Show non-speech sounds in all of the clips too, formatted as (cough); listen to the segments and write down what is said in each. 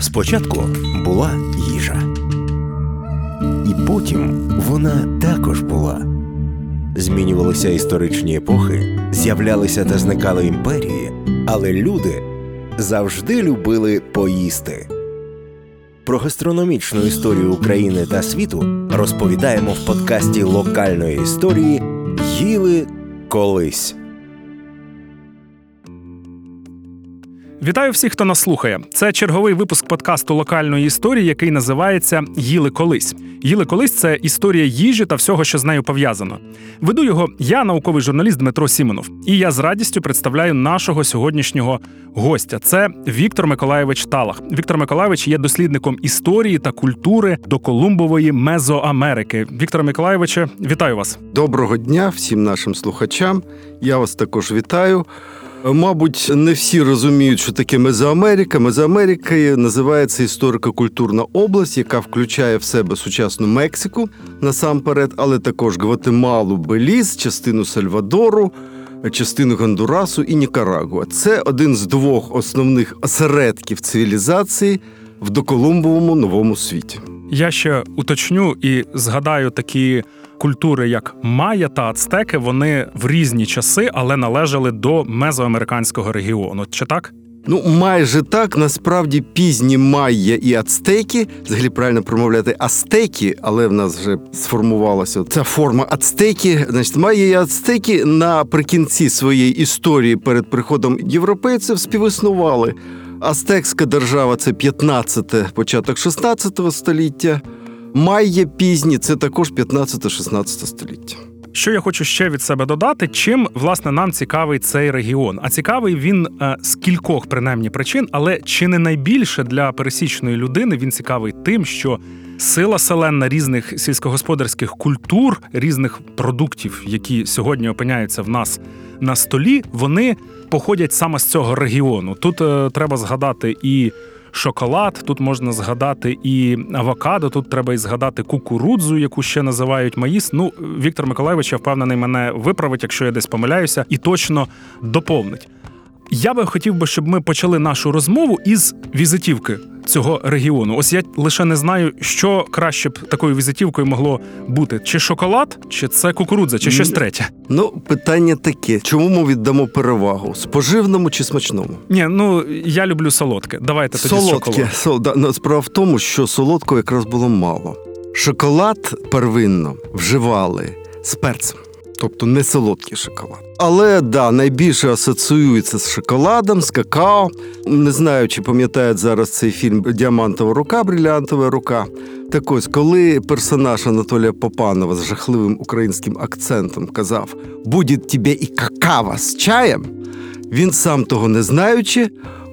Спочатку була їжа, і потім вона також була. Змінювалися історичні епохи, з'являлися та зникали імперії, але люди завжди любили поїсти. Про гастрономічну історію України та світу розповідаємо в подкасті локальної історії Їли колись. Вітаю всіх, хто нас слухає. Це черговий випуск подкасту локальної історії, який називається Їли колись. Їли колись це історія їжі та всього, що з нею пов'язано. Веду його я, науковий журналіст Дмитро Сімонов, і я з радістю представляю нашого сьогоднішнього гостя. Це Віктор Миколаєвич Талах. Віктор Миколаєвич є дослідником історії та культури до Колумбової Мезоамерики. Віктор Миколаєвиче, вітаю вас. Доброго дня всім нашим слухачам. Я вас також вітаю. Мабуть, не всі розуміють, що таке Мезоамерика. Мезоамерика називається історико-культурна область, яка включає в себе сучасну Мексику насамперед, але також Гватемалу, Беліз, частину Сальвадору, частину Гондурасу і Нікарагуа. Це один з двох основних осередків цивілізації в доколумбовому новому світі. Я ще уточню і згадаю такі культури, як Майя та Ацтеки, вони в різні часи, але належали до мезоамериканського регіону. Чи так? Ну, майже так. Насправді пізні майя і ацтеки, взагалі правильно промовляти ацтеки, але в нас вже сформувалася ця форма ацтеки. Значить, майя і ацтеки наприкінці своєї історії перед приходом європейців співіснували. Ацтекська держава це 15-те, початок 16 століття. Майя пізні це також 15-16 століття. Що я хочу ще від себе додати, чим власне нам цікавий цей регіон? А цікавий він е, з кількох принаймні причин, але чи не найбільше для пересічної людини він цікавий тим, що сила селенна різних сільськогосподарських культур, різних продуктів, які сьогодні опиняються в нас на столі, вони походять саме з цього регіону. Тут е, треба згадати і шоколад, тут можна згадати і авокадо, тут треба і згадати кукурудзу, яку ще називають маїс. Ну, Віктор Миколаєвич, я впевнений, мене виправить, якщо я десь помиляюся, і точно доповнить. Я би хотів би, щоб ми почали нашу розмову із візитівки цього регіону. Ось я лише не знаю, що краще б такою візитівкою могло бути: чи шоколад, чи це кукурудза, чи щось третє. Ну, питання таке: чому ми віддамо перевагу споживному чи смачному? Ні, ну я люблю солодке. Давайте тоді Солодке. Сол, да, ну, справа в тому, що солодкого якраз було мало. Шоколад первинно вживали з перцем. Тобто не солодкий шоколад. Але да, найбільше асоціюється з шоколадом, з какао. Не знаю, чи пам'ятають зараз цей фільм Діамантова рука, брилянтова рука. Так ось, коли персонаж Анатолія Попанова з жахливим українським акцентом казав «Буде тебе і какао з чаєм, він сам того не знаючи,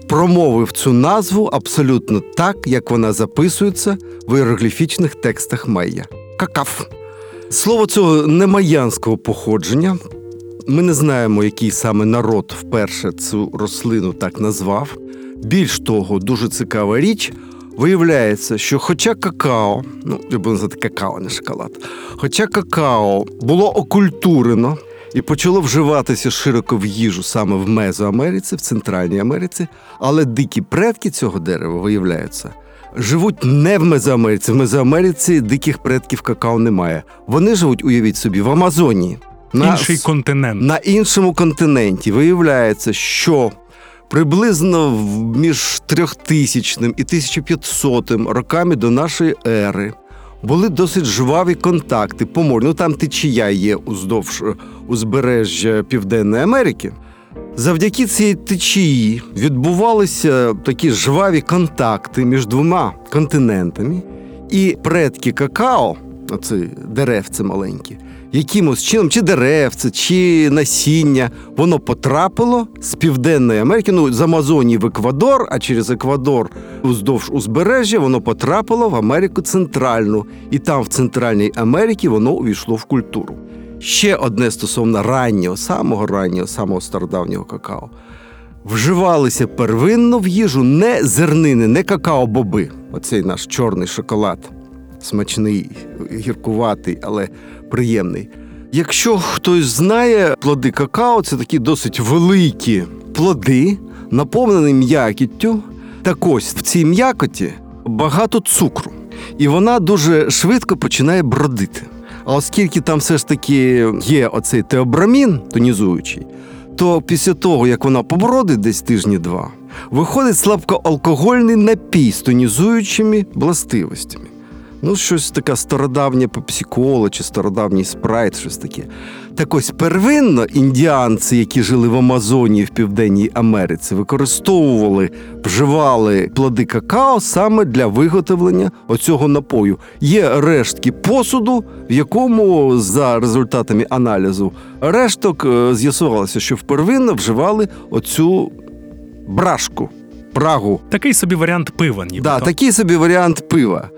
промовив цю назву абсолютно так, як вона записується в іерогліфічних текстах Майя. Какав. Слово цього не майянського походження. Ми не знаємо, який саме народ вперше цю рослину так назвав. Більш того, дуже цікава річ. Виявляється, що хоча какао, ну я буду називати какао, не шоколад, хоча какао було окультурено і почало вживатися широко в їжу саме в Мезоамериці, в Центральній Америці, але дикі предки цього дерева виявляються. Живуть не в Мезоамериці. В Мезоамериці диких предків какао немає. Вони живуть, уявіть собі, в Амазонії. На, Інший континент. на іншому континенті виявляється, що приблизно між 3000 і 1500 роками до нашої ери були досить жваві контакти по морю. Ну там течія є уздовж е, узбережжя Південної Америки. Завдяки цій течії відбувалися такі жваві контакти між двома континентами, і предки какао, оце деревце маленькі, якимось чином, чи деревце, чи насіння, воно потрапило з Південної Америки, ну з Амазонії в Еквадор, а через Еквадор уздовж узбережжя воно потрапило в Америку Центральну, і там, в Центральній Америці, воно увійшло в культуру. Ще одне стосовно раннього, самого раннього, самого стародавнього какао. Вживалися первинно в їжу не зернини, не какао-боби. Оцей наш чорний шоколад, смачний, гіркуватий, але приємний. Якщо хтось знає, плоди какао це такі досить великі плоди, наповнені м'якіттю, Так ось в цій м'якоті багато цукру, і вона дуже швидко починає бродити. А оскільки там все ж таки є оцей теобрамін, тонізуючий, то після того, як вона побродить десь тижні два, виходить слабкоалкогольний напій з тонізуючими властивостями. Ну, щось таке стародавнє пепсікола чи стародавній спрайт, щось таке. Так ось первинно індіанці, які жили в Амазонії в Південній Америці, використовували, вживали плоди какао саме для виготовлення оцього напою. Є рештки посуду, в якому за результатами аналізу решток е, з'ясувалося, що впервинно вживали оцю брашку, прагу. Такий собі варіант пива, ніби. Да, такий собі варіант пива.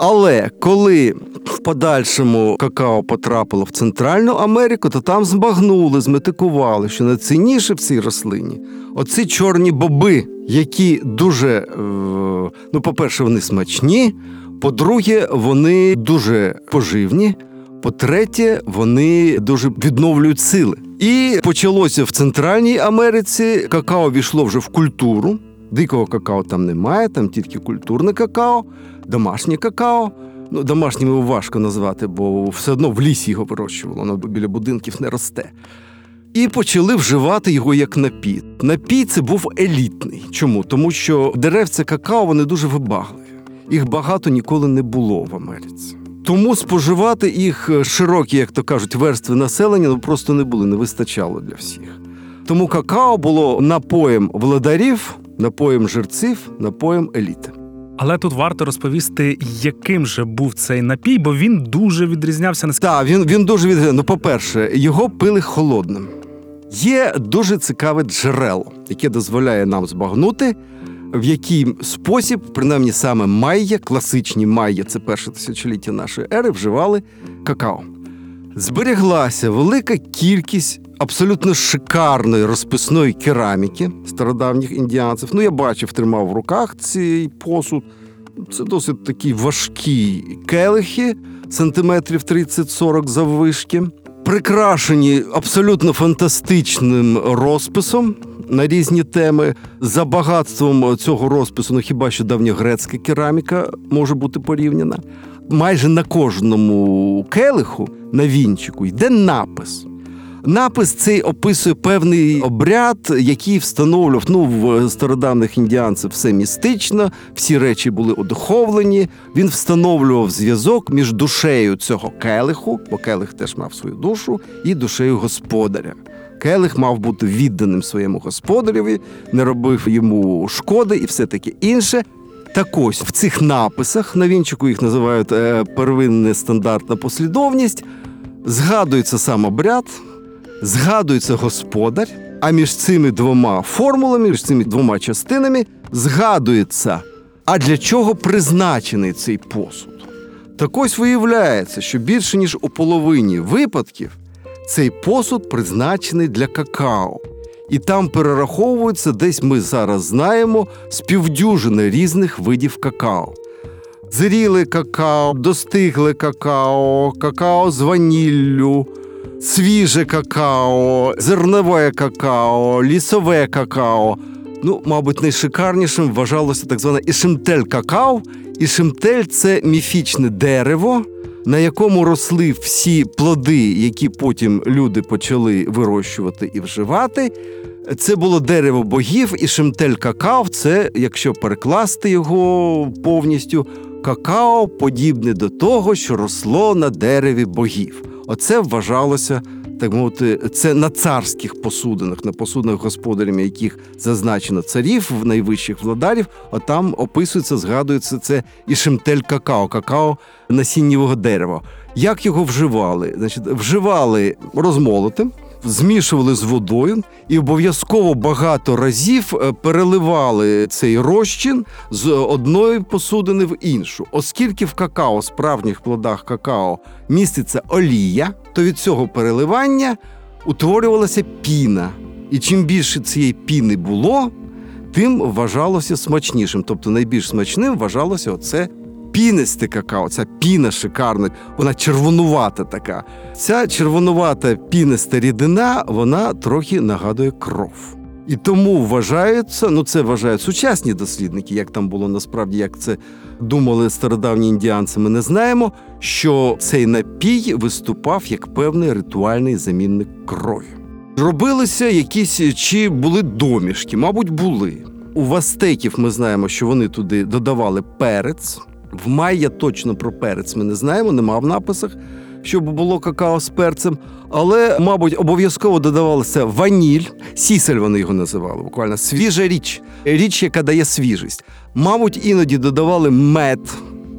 Але коли в подальшому какао потрапило в Центральну Америку, то там збагнули, зметикували, що найцінніше в цій рослині оці чорні боби, які дуже, е, ну, по-перше, вони смачні, по-друге, вони дуже поживні. По-третє, вони дуже відновлюють сили. І почалося в Центральній Америці. Какао війшло вже в культуру. Дикого какао там немає, там тільки культурне какао, домашнє какао. Ну, домашнім його важко назвати, бо все одно в лісі його вирощувало, воно біля будинків не росте. І почали вживати його як напій. Напій це був елітний. Чому? Тому що деревця какао вони дуже вибагливі. Їх багато ніколи не було в Америці. Тому споживати їх е, широкі, як то кажуть, верстви населення ну, просто не були, не вистачало для всіх. Тому какао було напоєм владарів, напоєм жерців, напоєм еліти. Але тут варто розповісти, яким же був цей напій, бо він дуже відрізнявся на Так, він, він дуже від... Ну, по-перше, його пили холодним. Є дуже цікаве джерело, яке дозволяє нам збагнути, в який спосіб, принаймні саме майя, класичні майя, це перше тисячоліття нашої ери, вживали какао. Зберіглася велика кількість абсолютно шикарної розписної кераміки стародавніх індіанців. Ну, я бачив, тримав в руках цей посуд. Це досить такі важкі келихи, сантиметрів 30-40 заввишки, прикрашені абсолютно фантастичним розписом на різні теми. За багатством цього розпису, ну хіба що давньогрецька кераміка може бути порівняна. Майже на кожному келиху на вінчику йде напис. Напис цей описує певний обряд, який встановлював ну, в стародавних індіанців все містично, всі речі були одуховлені. Він встановлював зв'язок між душею цього келиху, бо келих теж мав свою душу, і душею господаря. Келих мав бути відданим своєму господареві, не робив йому шкоди і все таке інше. Так ось в цих написах на вінчику їх називають е, первинна стандартна послідовність. Згадується сам обряд, згадується господар, а між цими двома формулами, між цими двома частинами згадується, а для чого призначений цей посуд. Так ось виявляється, що більше ніж у половині випадків цей посуд призначений для какао. І там перераховується, десь ми зараз знаємо, співдюжини різних видів какао. Зріле какао, достигле какао, какао з ваніллю, свіже какао, зернове какао, лісове какао. Ну, мабуть, найшикарнішим вважалося так зване ішимтель какао. Ішимтель це міфічне дерево, на якому росли всі плоди, які потім люди почали вирощувати і вживати. Це було дерево богів, і шимтель какао це, якщо перекласти його повністю, какао подібне до того, що росло на дереві богів. Оце вважалося, так мовити, це на царських посудинах, на посудинах господарями, яких зазначено царів, найвищих владарів. Отам описується, згадується це і шимтель какао, какао насіннєвого дерева. Як його вживали? Значить, вживали розмолотим, змішували з водою і обов'язково багато разів е, переливали цей розчин з одної посудини в іншу. Оскільки в какао, справжніх плодах какао, міститься олія, то від цього переливання утворювалася піна. І чим більше цієї піни було, тим вважалося смачнішим. Тобто найбільш смачним вважалося оце пінисте какао, ця піна шикарна, вона червонувата така. Ця червонувата піниста рідина, вона трохи нагадує кров. І тому вважається, ну це вважають сучасні дослідники, як там було насправді, як це думали стародавні індіанці, ми не знаємо, що цей напій виступав як певний ритуальний замінник крові. Робилися якісь чи були домішки, мабуть, були. У вастеків ми знаємо, що вони туди додавали перець. В майя точно про перець ми не знаємо, нема в написах, щоб було какао з перцем. Але, мабуть, обов'язково додавалося ваніль, сісель вони його називали, буквально свіжа річ, річ, яка дає свіжість. Мабуть, іноді додавали мед.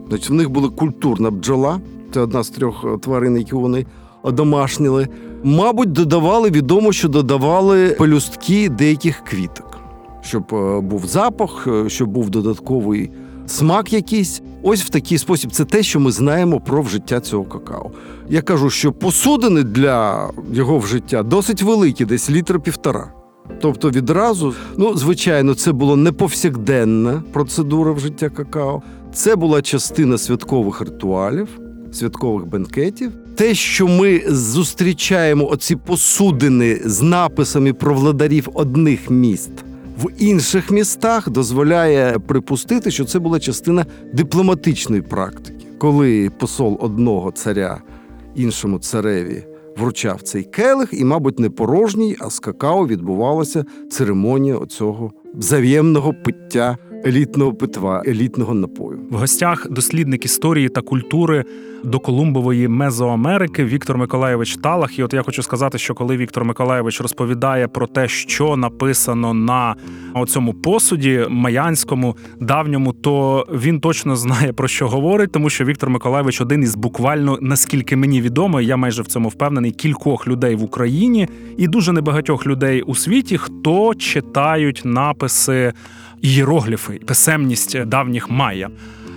Значить, в них була культурна бджола, це одна з трьох е, тварин, які вони одомашніли. Мабуть, додавали відомо, що додавали пелюстки деяких квіток, щоб е, був запах, е, щоб був додатковий смак якийсь. Ось в такий спосіб. Це те, що ми знаємо про вжиття цього какао. Я кажу, що посудини для його вжиття досить великі, десь літра півтора. Тобто відразу, ну звичайно, це була не повсякденна процедура вжиття какао. Це була частина святкових ритуалів, святкових бенкетів. Те, що ми зустрічаємо оці посудини з написами про владарів одних міст в інших містах, дозволяє припустити, що це була частина дипломатичної практики, коли посол одного царя іншому цареві вручав цей келих, і, мабуть, не порожній, а з какао відбувалася церемонія оцього взаємного пиття елітного питва, елітного напою. В гостях дослідник історії та культури до Колумбової Мезоамерики Віктор Миколаєвич Талах. І от я хочу сказати, що коли Віктор Миколаєвич розповідає про те, що написано на цьому посуді майянському давньому, то він точно знає про що говорить, тому що Віктор Миколаєвич один із буквально наскільки мені відомо, я майже в цьому впевнений, кількох людей в Україні і дуже небагатьох людей у світі, хто читають написи ієрогліфи, писемність давніх майя.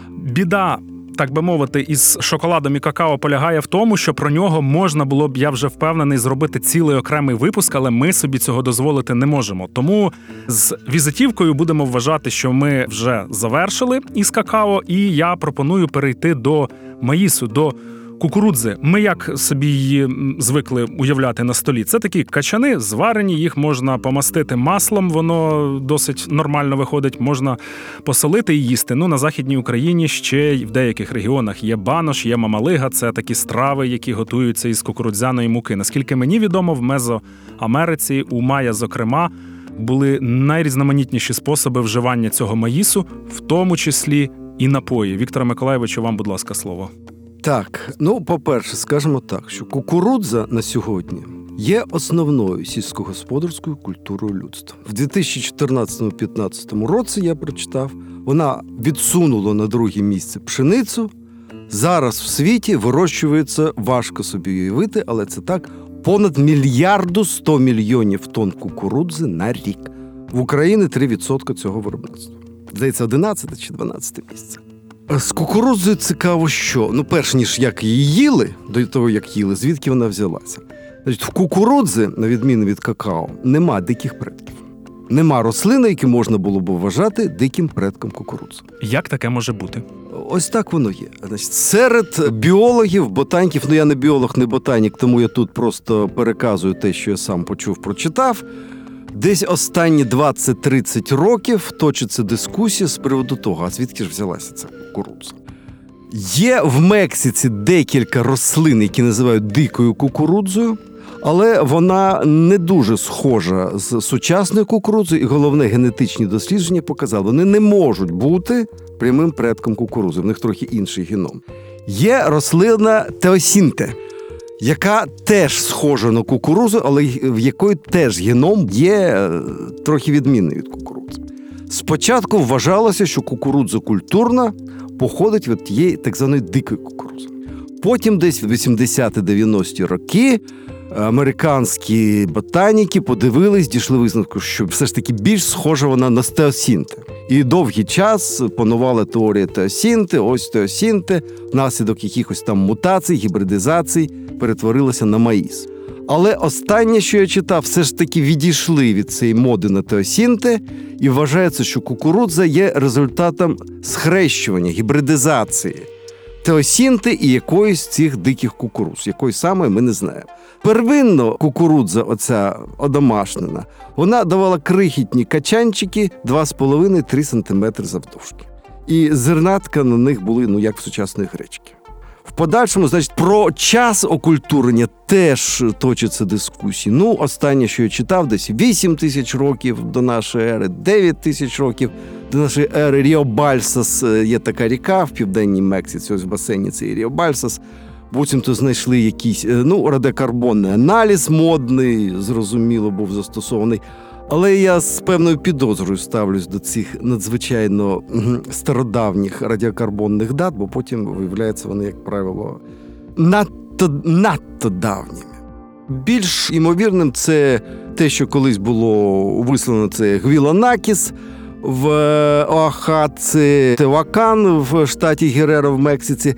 Біда. Так би мовити, із шоколадом і какао полягає в тому, що про нього можна було б, я вже впевнений, зробити цілий окремий випуск, але ми собі цього дозволити не можемо. Тому з візитівкою будемо вважати, що ми вже завершили із какао, і я пропоную перейти до маїсу, до кукурудзи. Ми як собі її звикли уявляти на столі. Це такі качани, зварені, їх можна помастити маслом, воно досить нормально виходить. Можна посолити і їсти. Ну на західній Україні ще й в деяких регіонах є банош, є мамалига. Це такі страви, які готуються із кукурудзяної муки. Наскільки мені відомо, в Мезоамериці у Майя, зокрема. Були найрізноманітніші способи вживання цього маїсу, в тому числі і напої. Віктора Миколаєвичу, вам, будь ласка, слово. Так, ну по-перше, скажемо так, що кукурудза на сьогодні є основною сільськогосподарською культурою людства. В 2014-2015 році я прочитав, вона відсунула на друге місце пшеницю. Зараз в світі вирощується важко собі уявити, але це так понад мільярду 100 мільйонів тонн кукурудзи на рік. В Україні 3% цього виробництва. Здається, 11 чи 12 місце. З кукурудзою цікаво, що ну, перш ніж як її їли, до того як їли, звідки вона взялася. Значить, В кукурудзи, на відміну від какао, нема диких предків. Нема рослини, які можна було б вважати диким предком кукурудзи. Як таке може бути? Ось так воно є. Значить, серед біологів, ботаніків, ну я не біолог, не ботанік, тому я тут просто переказую те, що я сам почув, прочитав. Десь останні 20-30 років точиться дискусія з приводу того, а звідки ж взялася ця кукурудза. Є в Мексиці декілька рослин, які називають дикою кукурудзою, але вона не дуже схожа з сучасною кукурудзою, і головне генетичні дослідження показали, вони не можуть бути прямим предком кукурудзи, в них трохи інший геном. Є рослина теосінте яка теж схожа на кукурузу, але в якої теж геном є е, трохи відмінний від кукурудзи. Спочатку вважалося, що кукурудза культурна походить від тієї так званої дикої кукурудзи. Потім, десь в 80-90-ті роки, американські ботаніки подивились, дійшли висновку, що все ж таки більш схожа вона на стеосінте. І довгий час панувала теорія теосінти, ось теосінти, внаслідок якихось там мутацій, гібридизацій перетворилася на маїс. Але останнє, що я читав, все ж таки відійшли від цієї моди на теосінти, і вважається, що кукурудза є результатом схрещування, гібридизації теосінти і якоїсь цих диких кукуруз, якої саме ми не знаємо. Первинно кукурудза, оця одомашнена, вона давала крихітні качанчики 2,5-3 см завдовжки. І зернатка на них були ну як в сучасної гречки. Подальшому, значить, про час окультурення теж точаться дискусії. Ну, останнє, що я читав, десь 8 тисяч років до нашої ери, 9 тисяч років до нашої ери. Ріо Бальсас е, є така ріка в південній Мексиці, ось в басейні цей Ріо Бальсас. Буцімто знайшли якийсь е, ну, радіокарбонний аналіз модний, зрозуміло, був застосований. Але я з певною підозрою ставлюсь до цих надзвичайно стародавніх радіокарбонних дат, бо потім виявляється вони, як правило, надто, надто давніми. Більш імовірним це те, що колись було вислано це Гвіланакіс в е, Оаха, це Тевакан в штаті Гереро в Мексиці,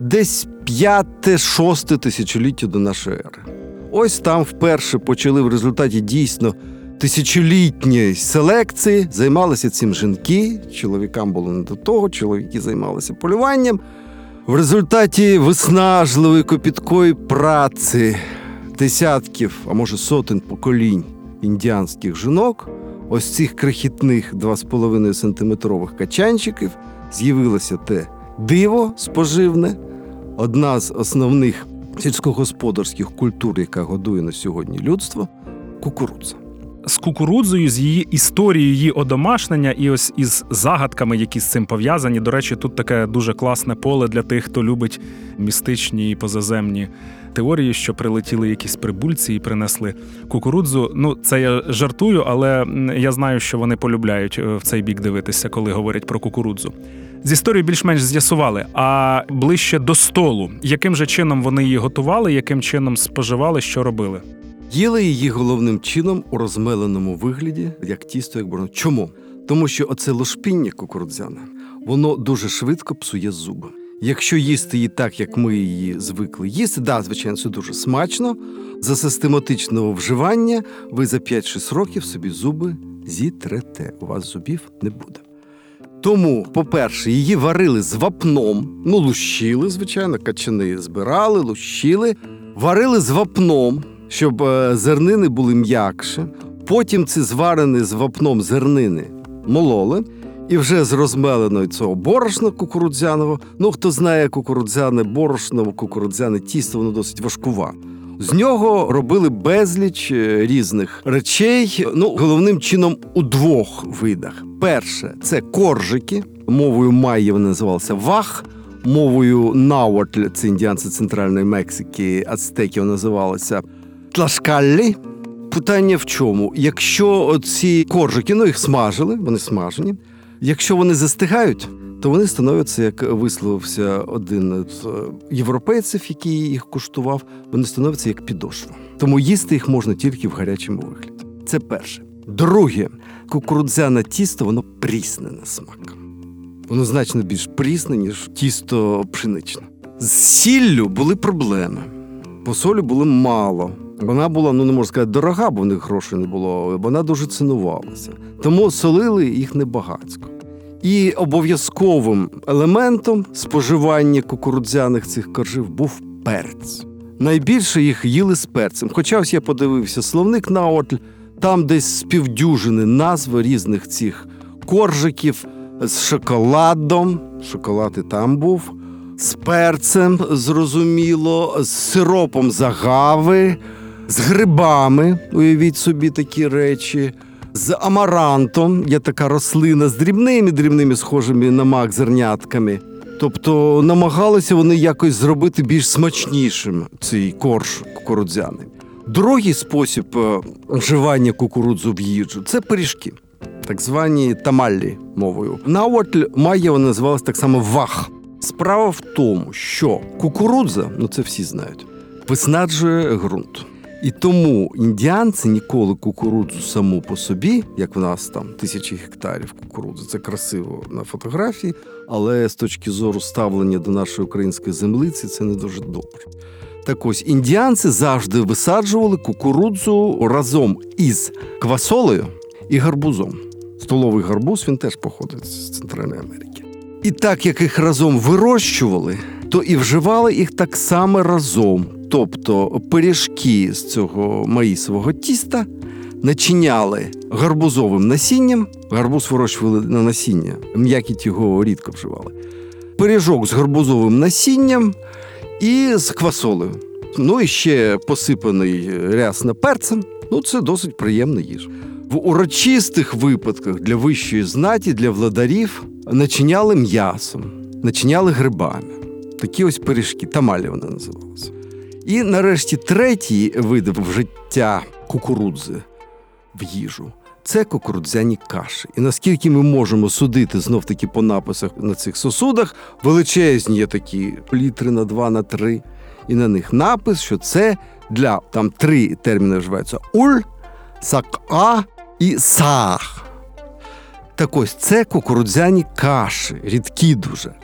десь 5-6 тисячоліття до нашої ери. Ось там вперше почали в результаті дійсно тисячолітньої селекції. Займалися цим жінки, чоловікам було не до того, чоловіки займалися полюванням. В результаті виснажливої копіткої праці десятків, а може сотень поколінь індіанських жінок, ось цих крихітних 2,5 сантиметрових качанчиків, з'явилося те диво споживне, одна з основних сільськогосподарських культур, яка годує на сьогодні людство кукурудза. З кукурудзою, з її історією, її одомашнення і ось із загадками, які з цим пов'язані. До речі, тут таке дуже класне поле для тих, хто любить містичні і позаземні теорії, що прилетіли якісь прибульці і принесли кукурудзу. Ну, це я жартую, але я знаю, що вони полюбляють е, в цей бік дивитися, коли говорять про кукурудзу. З історією більш-менш з'ясували, а ближче до столу, яким же чином вони її готували, яким чином споживали, що робили? Їли її головним чином у розмеленому вигляді, як тісто, як борошно. Чому? Тому що оце лошпіння кукурудзяне, воно дуже швидко псує зуби. Якщо їсти її так, як ми її звикли їсти, да, звичайно, це дуже смачно. За систематичного вживання ви за 5-6 років собі зуби зітрете. У вас зубів не буде. Тому, по-перше, її варили з вапном, ну, лущили, звичайно, качани збирали, лущили, варили з вапном, щоб е, зернини були м'якше. Потім ці зварені з вапном зернини мололи. І вже з розмеленої цього борошна кукурудзяного. Ну, хто знає кукурудзяне борошно, кукурудзяне тісто, воно досить важкува. З нього робили безліч е, різних речей. Ну, головним чином у двох видах. Перше це коржики. Мовою майя вони називалися вах. Мовою науатль, це індіанці Центральної Мексики, ацтеків називалися тлашкаллі. Питання в чому? Якщо ці коржики, ну їх смажили, вони смажені. Якщо вони застигають, то вони становляться, як висловився один з е, європейців, який їх куштував, вони становляться як підошва. Тому їсти їх можна тільки в гарячому вигляді. Це перше. Друге, кукурудзяне тісто, воно прісне на смак. Воно значно більш прісне, ніж тісто пшеничне. З сіллю були проблеми, бо солі було мало. Вона була, ну не можна сказати, дорога, бо в них грошей не було. Вона дуже цінувалася. Тому солили їх небагацько. І обов'язковим елементом споживання кукурудзяних цих коржів був перець. Найбільше їх їли з перцем. Хоча ось я подивився словник Науатль, там десь з півдюжини назв різних цих коржиків з шоколадом. Шоколад і там був, з перцем, зрозуміло, з сиропом з агави, з грибами. Уявіть собі такі речі. З амарантом є така рослина з дрібними, дрібними, схожими на мак зернятками. Тобто намагалися вони якось зробити більш смачнішим цей корж кукурудзяний. Другий спосіб е, вживання кукурудзу в їжу це пиріжки, так звані тамаллі мовою. Науатль має вона називалась так само вах. Справа в тому, що кукурудза, ну це всі знають, виснаджує ґрунт. І тому індіанці ніколи кукурудзу саму по собі, як в нас там тисячі гектарів кукурудзи, це красиво на фотографії, але з точки зору ставлення до нашої української землиці це не дуже добре. Так ось індіанці завжди висаджували кукурудзу разом із квасолею і гарбузом. Столовий гарбуз він теж походить з Центральної Америки. І так як їх разом вирощували, то і вживали їх так само разом. Тобто пиріжки з цього маїсового тіста начиняли гарбузовим насінням. Гарбуз вирощували на насіння, м'якіть його рідко вживали. Пиріжок з гарбузовим насінням і з квасолею. Ну і ще посипаний рясно перцем. Ну, це досить приємна їжа. В урочистих випадках для вищої знаті, для владарів начиняли м'ясом, начиняли грибами. Такі ось пиріжки, тамалі вони називалися. І нарешті третій вид вжиття кукурудзи в їжу це кукурудзяні каші. І наскільки ми можемо судити знов таки по написах на цих сосудах, величезні є такі літри на два, на три, і на них напис, що це для там три терміни вживаються: уль, сака і сах. Так ось це кукурудзяні каші, рідкі дуже.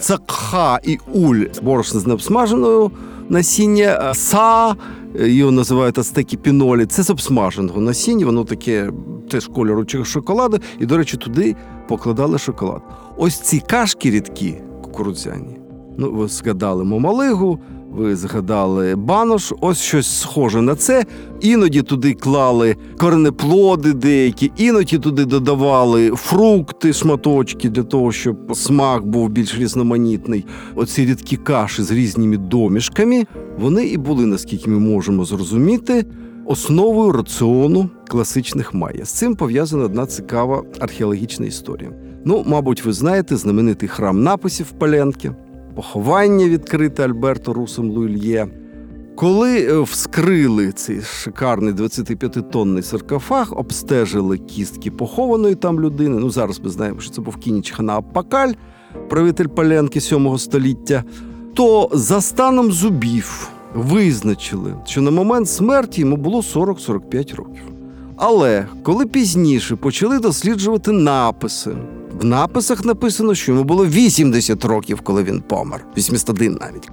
Цакха і уль борошно з необсмаженою насіння, са його називають ацтекі пінолі. Це з обсмаженого насіння, воно таке теж кольору шоколаду, і, до речі, туди покладали шоколад. Ось ці кашки рідкі кукурудзяні. Ну, ви згадали мамалигу, ви згадали банош, ось щось схоже на це. Іноді туди клали корнеплоди деякі, іноді туди додавали фрукти, шматочки для того, щоб смак був більш різноманітний. Оці рідкі каші з різними домішками, вони і були, наскільки ми можемо зрозуміти, основою раціону класичних майя. З цим пов'язана одна цікава археологічна історія. Ну, мабуть, ви знаєте знаменитий храм написів в Палянки, поховання відкрите Альберто Русом Луільє. Коли е, вскрили цей шикарний 25-тонний саркофаг, обстежили кістки похованої там людини. Ну зараз ми знаємо, що це був кініч Хана Пакаль, правитель Палянки 7 століття. То за станом зубів визначили, що на момент смерті йому було 40-45 років. Але коли пізніше почали досліджувати написи, в написах написано, що йому було 80 років, коли він помер, 81 навіть.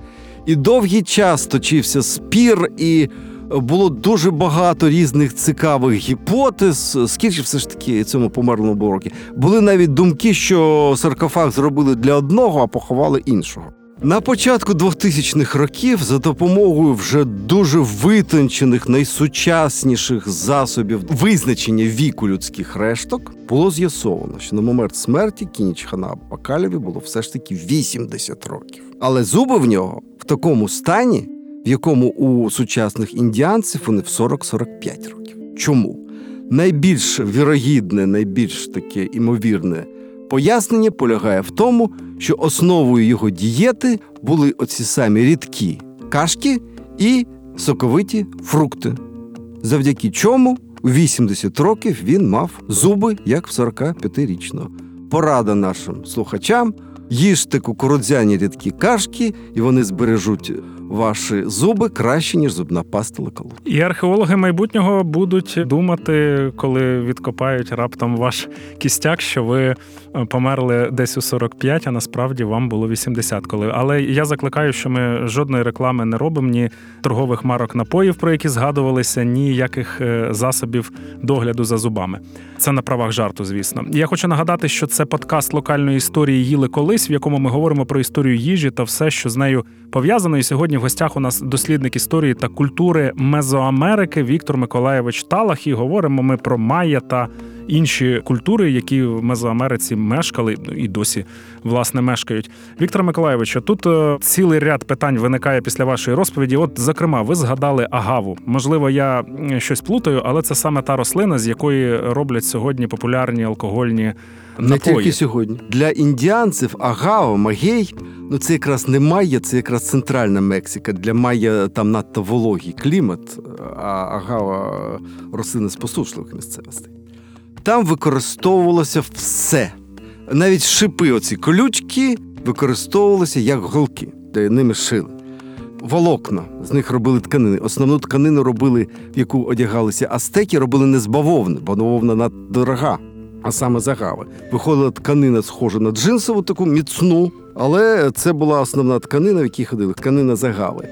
І довгий час точився спір, і було дуже багато різних цікавих гіпотез. Скільки все ж таки цьому померлому було років? Були навіть думки, що саркофаг зробили для одного, а поховали іншого. На початку 2000-х років за допомогою вже дуже витончених, найсучасніших засобів визначення віку людських решток було з'ясовано, що на момент смерті Кініч Хана Бакалєві було все ж таки 80 років. Але зуби в нього в такому стані, в якому у сучасних індіанців вони в 40-45 років. Чому? Найбільш вірогідне, найбільш таке імовірне пояснення полягає в тому, що основою його дієти були оці самі рідкі кашки і соковиті фрукти, завдяки чому у 80 років він мав зуби як в 45-річного. Порада нашим слухачам: їжте кукурудзяні рідкі кашки, і вони збережуть ваші зуби краще, ніж зубна паста лекалу. І археологи майбутнього будуть думати, коли відкопають раптом ваш кістяк, що ви е, померли десь у 45, а насправді вам було 80 коли. Але я закликаю, що ми жодної реклами не робимо, ні торгових марок напоїв, про які згадувалися, ніяких е, засобів догляду за зубами. Це на правах жарту, звісно. Я хочу нагадати, що це подкаст локальної історії їли колись, в якому ми говоримо про історію їжі та все, що з нею пов'язано. І сьогодні в гостях у нас дослідник історії та культури Мезоамерики Віктор Миколаєвич Талах. І говоримо ми про майя та інші культури, які в Мезоамериці мешкали ну, і досі власне мешкають. Віктор Миколаєвич, тут е, цілий ряд питань виникає після вашої розповіді. От, зокрема, ви згадали агаву. Можливо, я щось плутаю, але це саме та рослина, з якої роблять сьогодні популярні алкогольні Не напої. тільки сьогодні. Для індіанців агава, магей, ну це якраз не майя, це якраз центральна Мексика. Для майя там надто вологий клімат, а агава рослина з посушливих місцевостей. Там використовувалося все. Навіть шипи, оці колючки, використовувалися як голки, де ними шили. Волокна, з них робили тканини. Основну тканину робили, в яку одягалися астеки, робили не з бавовни, бо бавовна наддорога а саме з агави. Виходила тканина, схожа на джинсову, таку міцну, але це була основна тканина, в якій ходили тканина з агави.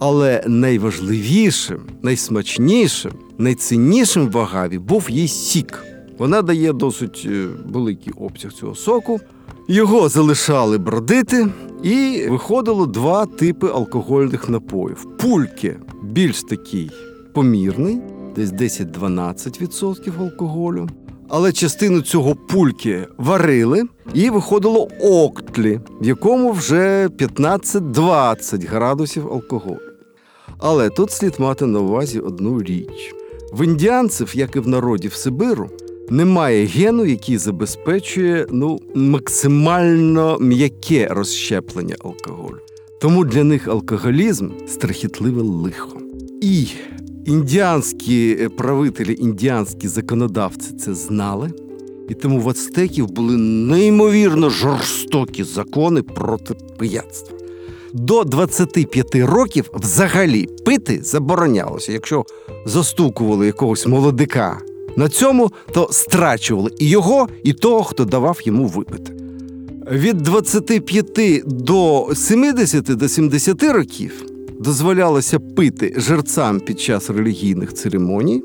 Але найважливішим, найсмачнішим, найціннішим в агаві був її сік. Вона дає досить е, великий обсяг цього соку. Його залишали бродити І виходило два типи алкогольних напоїв. Пульки більш такий помірний, десь 10-12% алкоголю. Але частину цього пульки варили, і виходило октлі, в якому вже 15-20 градусів алкоголю. Але тут слід мати на увазі одну річ: в індіанців, як і в народів Сибиру, немає гену, який забезпечує ну, максимально м'яке розщеплення алкоголю. Тому для них алкоголізм страхітливе лихо. І індіанські е, правителі, індіанські законодавці це знали. І тому в ацтеків були неймовірно жорстокі закони проти пияцтва. До 25 років взагалі пити заборонялося. Якщо застукували якогось молодика на цьому, то страчували і його, і того, хто давав йому випити. Від 25 до 70 до 70 років дозволялося пити жерцям під час релігійних церемоній,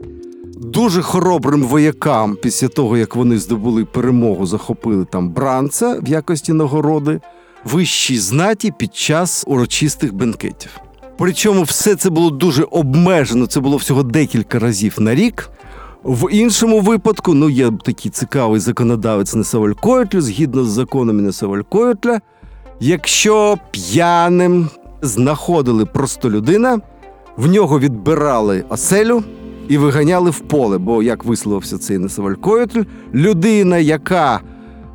дуже хоробрим воякам після того, як вони здобули перемогу, захопили там бранця в якості нагороди, вищій знаті під час урочистих бенкетів. Причому все це було дуже обмежено, це було всього декілька разів на рік. В іншому випадку, ну є такий цікавий законодавець Несавалькоїтлю, згідно з законами Несавалькоїтля, якщо п'яним знаходили простолюдина, в нього відбирали оселю і виганяли в поле. Бо, як висловився цей Несавалькоїтль, людина, яка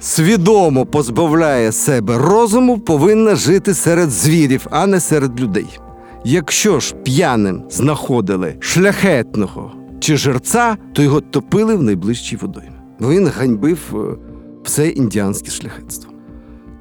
свідомо позбавляє себе розуму, повинна жити серед звірів, а не серед людей. Якщо ж п'яним знаходили шляхетного чи жерця, то його топили в найближчій водоймі. Він ганьбив е, все індіанське шляхетство.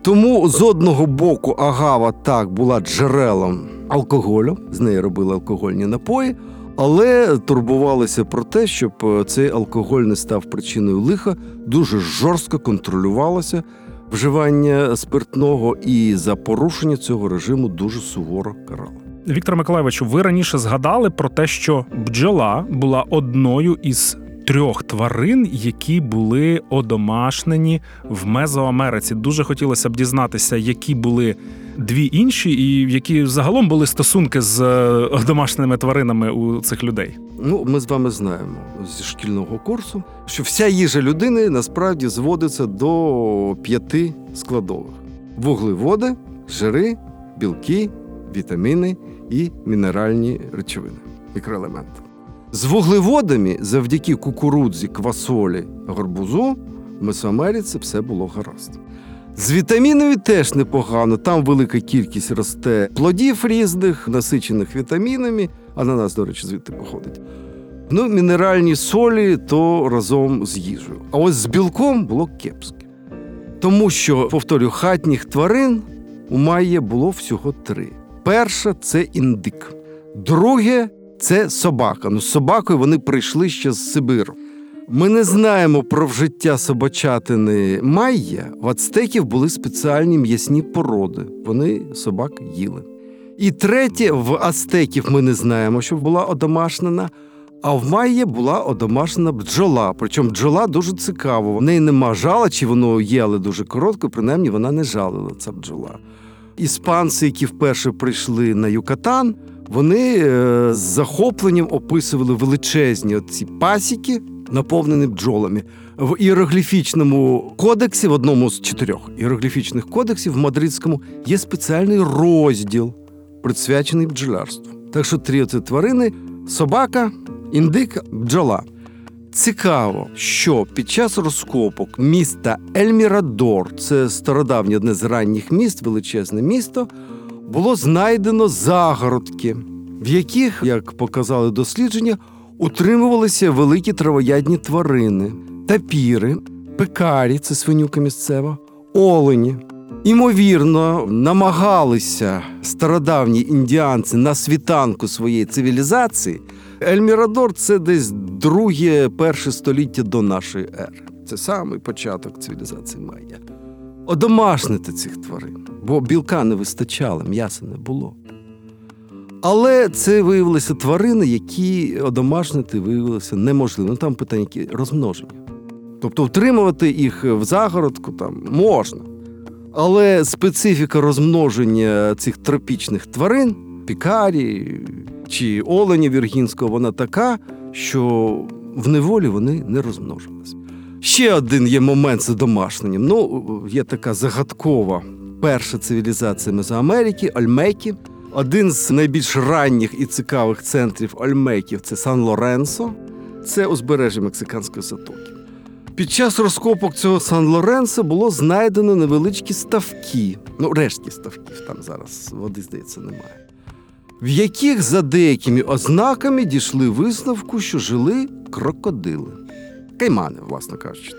Тому з одного боку агава так була джерелом алкоголю, з неї робили алкогольні напої, але турбувалися про те, щоб е, цей алкоголь не став причиною лиха, дуже жорстко контролювалося вживання спиртного, і за порушення цього режиму дуже суворо карали. Віктор Миколайовичу, ви раніше згадали про те, що бджола була одною із трьох тварин, які були одомашнені в Мезоамериці. Дуже хотілося б дізнатися, які були дві інші, і які загалом були стосунки з е, одомашненими тваринами у цих людей. Ну, ми з вами знаємо зі шкільного курсу, що вся їжа людини насправді зводиться до п'яти складових: вуглеводи, жири, білки, вітаміни і мінеральні речовини, мікроелементи. З вуглеводами, завдяки кукурудзі, квасолі, гарбузу, в Месоамериці все було гаразд. З вітамінами теж непогано. Там велика кількість росте плодів різних, насичених вітамінами. Ананас, до речі, звідти походить. Ну, мінеральні солі то разом з їжею. А ось з білком було кепське. Тому що, повторюю, хатніх тварин у Майя було всього три. Перша це індик. Друге це собака. Ну, з собакою вони прийшли ще з Сибиру. Ми не знаємо про вжиття собачатини майя. В ацтеків були спеціальні м'ясні породи. Вони собак їли. І третє, в ацтеків ми не знаємо, що була одомашнена. А в майя була одомашнена бджола. Причому бджола дуже цікава. В неї нема жала, чи воно є, але дуже коротко, принаймні вона не жалила, ця бджола. Іспанці, які вперше прийшли на Юкатан, вони е, з захопленням описували величезні ці пасіки, наповнені бджолами. В іерогліфічному кодексі, в одному з чотирьох іерогліфічних кодексів в мадридському, є спеціальний розділ, присвячений бджолярству. Так що три оці тварини собака, індик, бджола. Цікаво, що під час розкопок міста Ельмірадор, це стародавнє одне з ранніх міст, величезне місто, було знайдено загородки, в яких, як показали дослідження, утримувалися великі травоядні тварини, тапіри, пекарі, це свинюка місцева, олені. Імовірно, намагалися стародавні індіанці на світанку своєї цивілізації. Ельмірадор це десь друге перше століття до нашої ери. Це самий початок цивілізації Майя. Одомашнити цих тварин, бо білка не вистачало, м'яса не було. Але це виявилися тварини, які одомашнити виявилося неможливо. Ну там питання розмноження. Тобто втримувати їх в загородку там можна. Але специфіка розмноження цих тропічних тварин, пікарі чи олені віргінського, вона така, що в неволі вони не розмножилися. Ще один є момент з домашненням. Ну, є така загадкова перша цивілізація Мезоамерики Ольмекі. Один з найбільш ранніх і цікавих центрів Ольмеків це Сан-Лоренсо, це узбережжя Мексиканської затоки. Під час розкопок цього Сан-Лоренсо було знайдено невеличкі ставки, ну, рештки ставків, там зараз води, здається, немає, в яких за деякими ознаками дійшли висновку, що жили крокодили. Каймани, власно кажучи.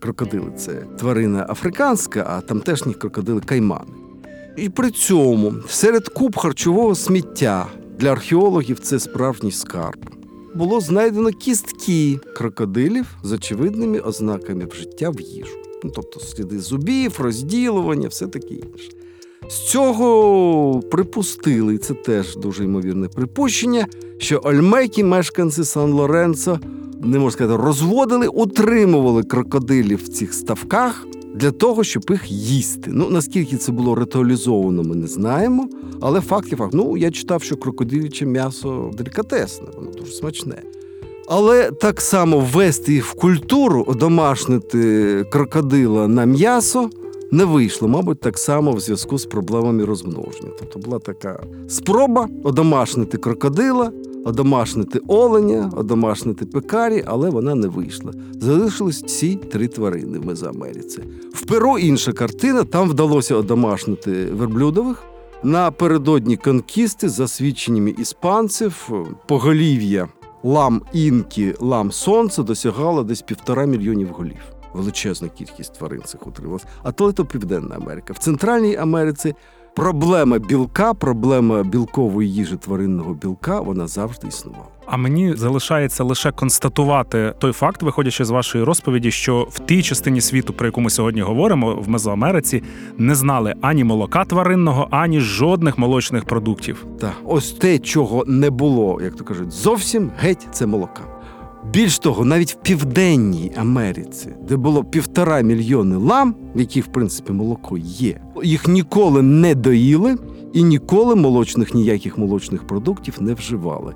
Крокодили це тварина африканська, а тамтешні крокодили каймани. І при цьому серед куб харчового сміття для археологів це справжній скарб. Було знайдено кістки крокодилів з очевидними ознаками вжиття в їжу. Ну, тобто сліди зубів, розділування, все таке інше. З цього припустили, і це теж дуже ймовірне припущення, що ольмекі, мешканці Сан-Лоренцо, не можна сказати, розводили, утримували крокодилів в цих ставках для того, щоб їх їсти. Ну наскільки це було ритуалізовано, ми не знаємо. Але факт є факт. Ну я читав, що крокодиляче м'ясо делікатесне, воно дуже смачне. Але так само ввести їх в культуру, одомашнити крокодила на м'ясо не вийшло, мабуть, так само в зв'язку з проблемами розмноження. Тобто була така спроба одомашнити крокодила, одомашнити оленя, одомашнити пекарі, але вона не вийшла. Залишились ці три тварини в Мезоамериці. В Перу інша картина, там вдалося одомашнити верблюдових. Напередодні конкісти, за свідченнями іспанців, поголів'я лам інкі, лам сонця досягало десь півтора мільйонів голів. Величезна кількість тварин цих утрималась. А то то Південна Америка. В Центральній Америці проблема білка, проблема білкової їжі тваринного білка, вона завжди існувала. А мені залишається лише констатувати той факт, виходячи з вашої розповіді, що в тій частині світу, про яку ми сьогодні говоримо, в Мезоамериці, не знали ані молока тваринного, ані жодних молочних продуктів. Так, ось те, чого не було, як то кажуть, зовсім геть це молока. Більш того, навіть в Південній Америці, де було півтора мільйони лам, яких, в принципі, молоко є, їх ніколи не доїли і ніколи молочних ніяких молочних продуктів не вживали.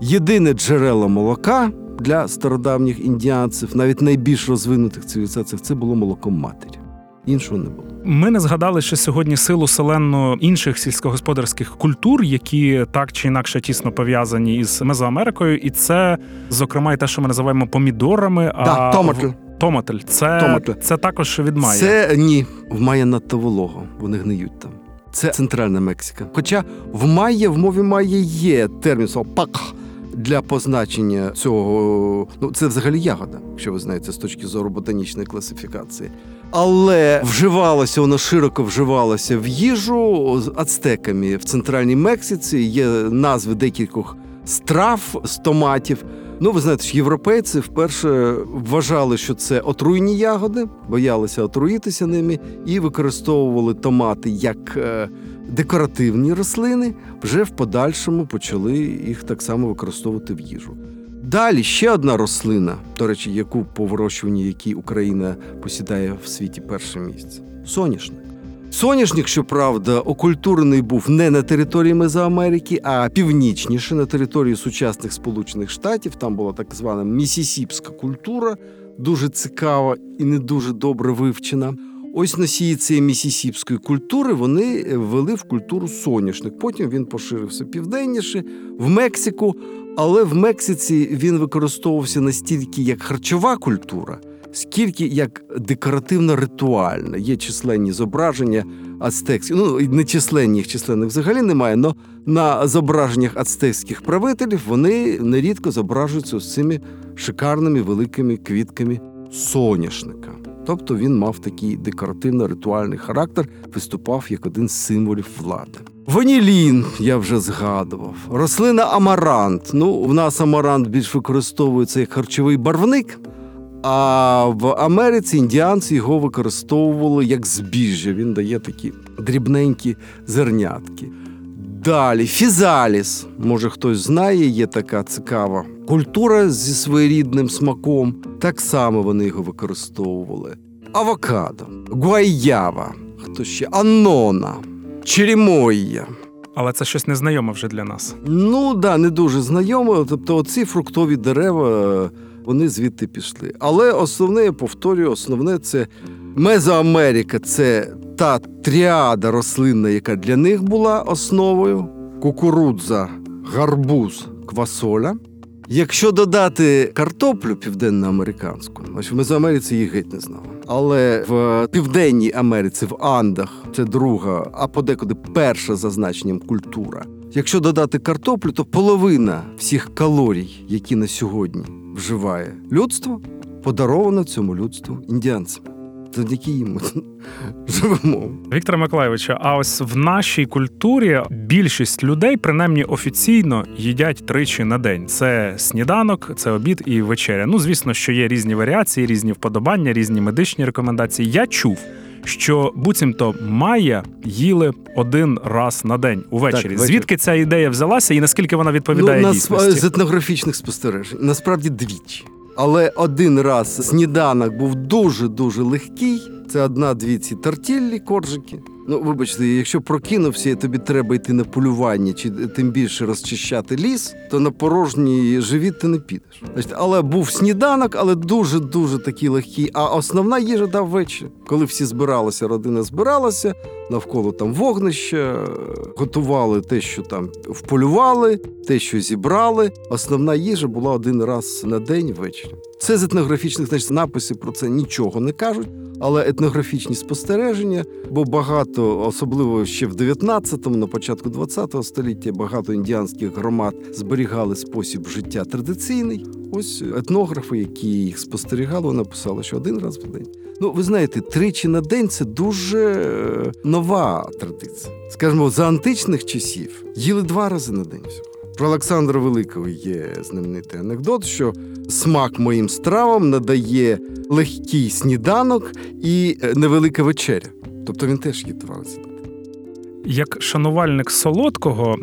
Єдине джерело молока для стародавніх індіанців, навіть найбільш розвинутих цивілізаціях, це було молоко матері. Іншого не було. Ми не згадали ще сьогодні силу селенну інших сільськогосподарських культур, які так чи інакше тісно пов'язані із Мезоамерикою, і це, зокрема, і те, що ми називаємо помідорами. Так, а Томатель. Це, Томатель. це також від Майя. Це ні, в Майя надто волого, вони гниють там. Це центральна Мексика. Хоча в Майя, в мові Майя є термін слово пак для позначення цього. Ну, це взагалі ягода, якщо ви знаєте, з точки зору ботанічної класифікації. Але вживалося, воно широко вживалося в їжу з ацтеками в центральній Мексиці. Є назви декількох страв з томатів. Ну, ви знаєте, європейці вперше вважали, що це отруйні ягоди, боялися отруїтися ними і використовували томати як е, декоративні рослини. Вже в подальшому почали їх так само використовувати в їжу. Далі ще одна рослина, до речі, яку по вирощуванні якій Україна посідає в світі перше місце соняшник. Соняшник, щоправда, окультурений був не на території Мезоамерики, а північніше на території сучасних Сполучених Штатів. Там була так звана місісіпська культура, дуже цікава і не дуже добре вивчена. Ось носії цієї місісіпської культури вони ввели в культуру соняшник. Потім він поширився південніше, в Мексику. Але в Мексиці він використовувався настільки як харчова культура, скільки як декоративно-ритуальна. Є численні зображення ацтекських, ну нечисленні їх численних взагалі немає, але на зображеннях ацтекських правителів вони нерідко зображуються з цими шикарними великими квітками соняшника. Тобто він мав такий декоративно-ритуальний характер, виступав як один з символів влади. Ванілін, я вже згадував. Рослина амарант. Ну, в нас амарант більш використовується як харчовий барвник, а в Америці індіанці його використовували як збіжжя. Він дає такі дрібненькі зернятки. Далі фізаліс. Може хтось знає, є така цікава культура зі своєрідним смаком. Так само вони його використовували. Авокадо, гуайява. хто ще? Анона, Черемоя. Але це щось незнайоме вже для нас. Ну да, не дуже знайомо. Тобто, оці фруктові дерева вони звідти пішли. Але основне, я повторюю, основне це Мезоамерика це та тріада рослинна, яка для них була основою: кукурудза, гарбуз, квасоля. Якщо додати картоплю південноамериканську, значить в Мезоамериці їх геть не знали. Але в Південній Америці, в Андах, це друга, а подекуди перша за значенням культура. Якщо додати картоплю, то половина всіх калорій, які на сьогодні вживає людство, подарована цьому людству індіанцям. Завдяки їм ми (laughs) живемо. Віктора Миколайовича, а ось в нашій культурі більшість людей, принаймні офіційно, їдять тричі на день: це сніданок, це обід і вечеря. Ну, звісно, що є різні варіації, різні вподобання, різні медичні рекомендації. Я чув. Що буцімто має їли один раз на день увечері. Так. Звідки ця ідея взялася і наскільки вона відповідає ну, дійсності? з етнографічних спостережень. Насправді двічі. Але один раз сніданок був дуже-дуже легкий. Це одна-дві ці тартіллі, коржики. Ну, вибачте, якщо прокинувся, і тобі треба йти на полювання, чи тим більше розчищати ліс, то на порожній живіт ти не підеш. Але був сніданок, але дуже-дуже такий легкий. А основна їжа дав ввечері. Коли всі збиралися, родина збиралася, навколо там вогнища, готували те, що там вполювали, те, що зібрали. Основна їжа була один раз на день ввечері. Це з етнографічних значить, написів про це нічого не кажуть, але етнографічні спостереження, бо багато, особливо ще в 19-му, на початку 20-го століття, багато індіанських громад зберігали спосіб життя традиційний. Ось етнографи, які їх спостерігали, написали, що один раз в день. Ну, ви знаєте, тричі на день це дуже е, нова традиція. Скажімо, за античних часів їли два рази на день. Про Олександра Великого є знаменитий анекдот, що смак моїм стравам надає легкий сніданок і е, невелика вечеря. Тобто він теж їв Як шанувальник солодкого,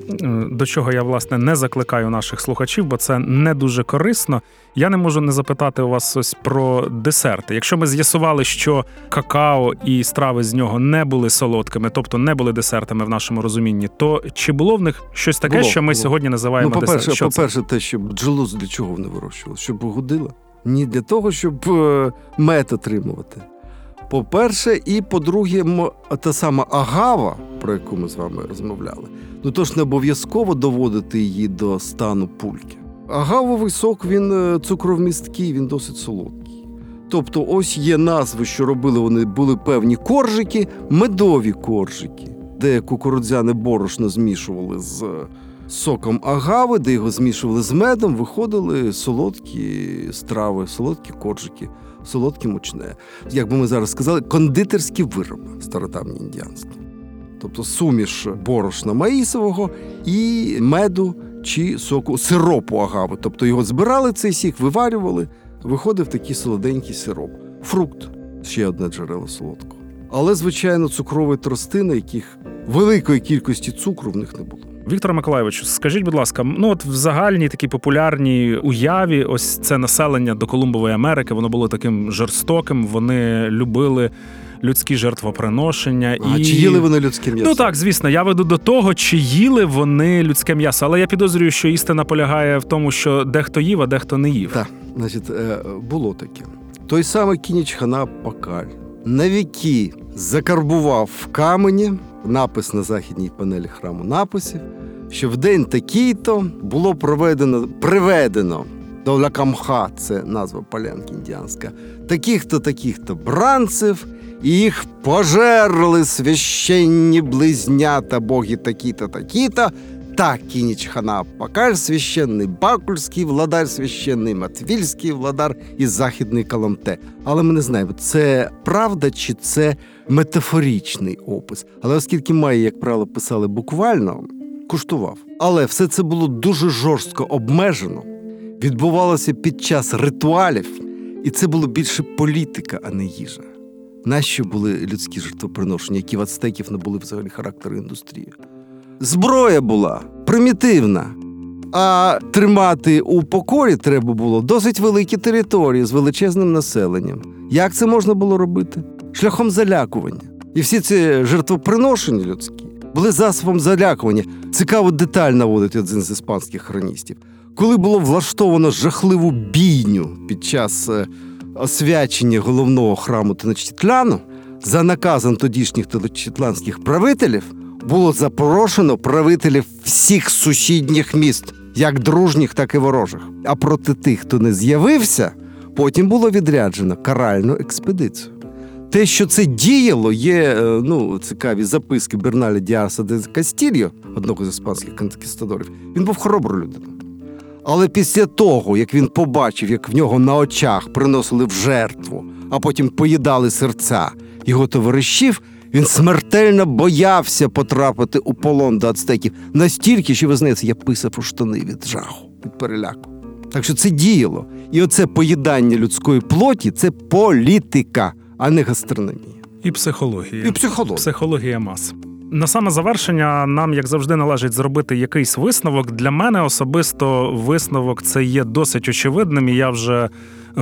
до чого я власне не закликаю наших слухачів, бо це не дуже корисно. Я не можу не запитати у вас ось про десерти. Якщо ми з'ясували, що какао і страви з нього не були солодкими, тобто не були десертами в нашому розумінні, то чи було в них щось таке, Було, що ми було. сьогодні називаємо Ну, по-перше, десерт? По-перше, те, що бджолу для чого вони вирощували? Щоб годила. Ні для того, щоб е, мед отримувати. По-перше, і по-друге, та сама агава, про яку ми з вами розмовляли, ну то ж не обов'язково доводити її до стану пульки. Агавовий сок він е, цукровмісткий, він досить солодкий. Тобто, ось є назви, що робили вони, були певні коржики, медові коржики, де кукурудзяне борошно змішували з е, соком агави, де його змішували з медом, виходили солодкі страви, солодкі коржики, солодкі мучне. Як би ми зараз сказали, кондитерські вироби стародавні індіанські. Тобто суміш борошна маїсового і меду чи соку сиропу агави. Тобто його збирали цей сік, виварювали, виходив такий солоденький сироп. Фрукт ще одне джерело солодкого. Але, звичайно, цукрові тростини, яких великої кількості цукру в них не було. Віктор Миколайович, скажіть, будь ласка, ну от в загальній такій популярній уяві, ось це населення до Колумбової Америки, воно було таким жорстоким. Вони любили людські жертвоприношення. А і... чи їли вони людське м'ясо? Ну так, звісно, я веду до того, чи їли вони людське м'ясо, але я підозрюю, що істина полягає в тому, що дехто їв, а дехто не їв. Так, значить, е, було таке. Той самий Кініч Хана Пакаль на віки закарбував в камені напис на західній панелі храму написів, що в день такий-то було проведено, приведено до Лакамха, це назва полянки індіанська, таких-то, таких-то бранців, і їх пожерли священні близнята, боги такі-то, такі-то, так, Кініч Хана Пакаль, священний Бакульський владар, священний Матвільський владар і західний Каламте. Але ми не знаємо, це правда чи це метафоричний опис. Але оскільки має, як правило, писали буквально, куштував. Але все це було дуже жорстко обмежено, відбувалося під час ритуалів, і це було більше політика, а не їжа. Нащо були людські жертвоприношення, які в ацтеків не були взагалі характеру індустрії? Зброя була примітивна. А тримати у покорі треба було досить великі території з величезним населенням. Як це можна було робити? Шляхом залякування. І всі ці жертвоприношення людські були засобом залякування. Цікаво деталь наводить один з іспанських хроністів. Коли було влаштовано жахливу бійню під час е, освячення головного храму Теночтітляну, за наказом тодішніх теночтітланських правителів було запрошено правителів всіх сусідніх міст, як дружніх, так і ворожих. А проти тих, хто не з'явився, потім було відряджено каральну експедицію. Те, що це діяло, є е, ну, цікаві записки Берналя Діаса де Кастільо, одного з іспанських конкістадорів. Він був хороброю людиною. Але після того, як він побачив, як в нього на очах приносили в жертву, а потім поїдали серця його товаришів, він смертельно боявся потрапити у полон до ацтеків. Настільки, що ви знаєте, я писав у штани від жаху, від переляку. Так що це діяло. І оце поїдання людської плоті це політика, а не гастрономія. І психологія. І психологія. Психологія мас. На саме завершення нам, як завжди, належить зробити якийсь висновок. Для мене особисто висновок це є досить очевидним. І я вже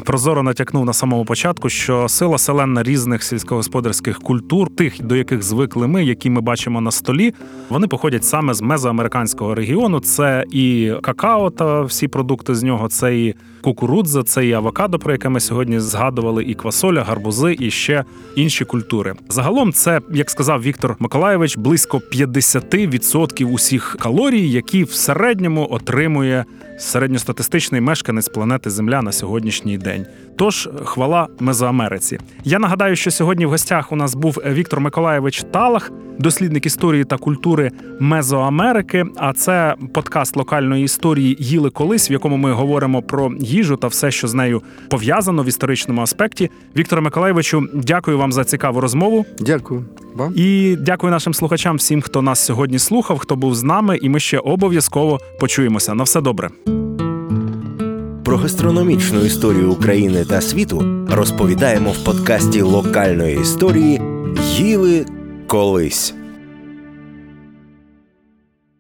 прозоро натякнув на самому початку, що сила селена різних сільськогосподарських культур, тих, до яких звикли ми, які ми бачимо на столі, вони походять саме з мезоамериканського регіону. Це і какао та всі продукти з нього, це і кукурудза, це і авокадо, про яке ми сьогодні згадували, і квасоля, гарбузи, і ще інші культури. Загалом, це, як сказав Віктор Миколаєвич, близько 50% усіх калорій, які в середньому отримує середньостатистичний мешканець планети Земля на сьогоднішній день. Тож хвала Мезоамериці. Я нагадаю, що сьогодні в гостях у нас був Віктор Миколаєвич Талах, дослідник історії та культури Мезоамерики. А це подкаст локальної історії Їли колись, в якому ми говоримо про їжу та все, що з нею пов'язано в історичному аспекті. Вікторе Миколаєвичу, дякую вам за цікаву розмову. Дякую вам. І дякую нашим слухачам, всім, хто нас сьогодні слухав, хто був з нами, і ми ще обов'язково почуємося. На все добре. Про гастрономічну історію України та світу розповідаємо в подкасті локальної історії Їли колись.